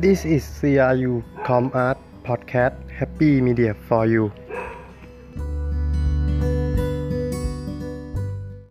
This is CRU Com Art Podcast Happy Media for you.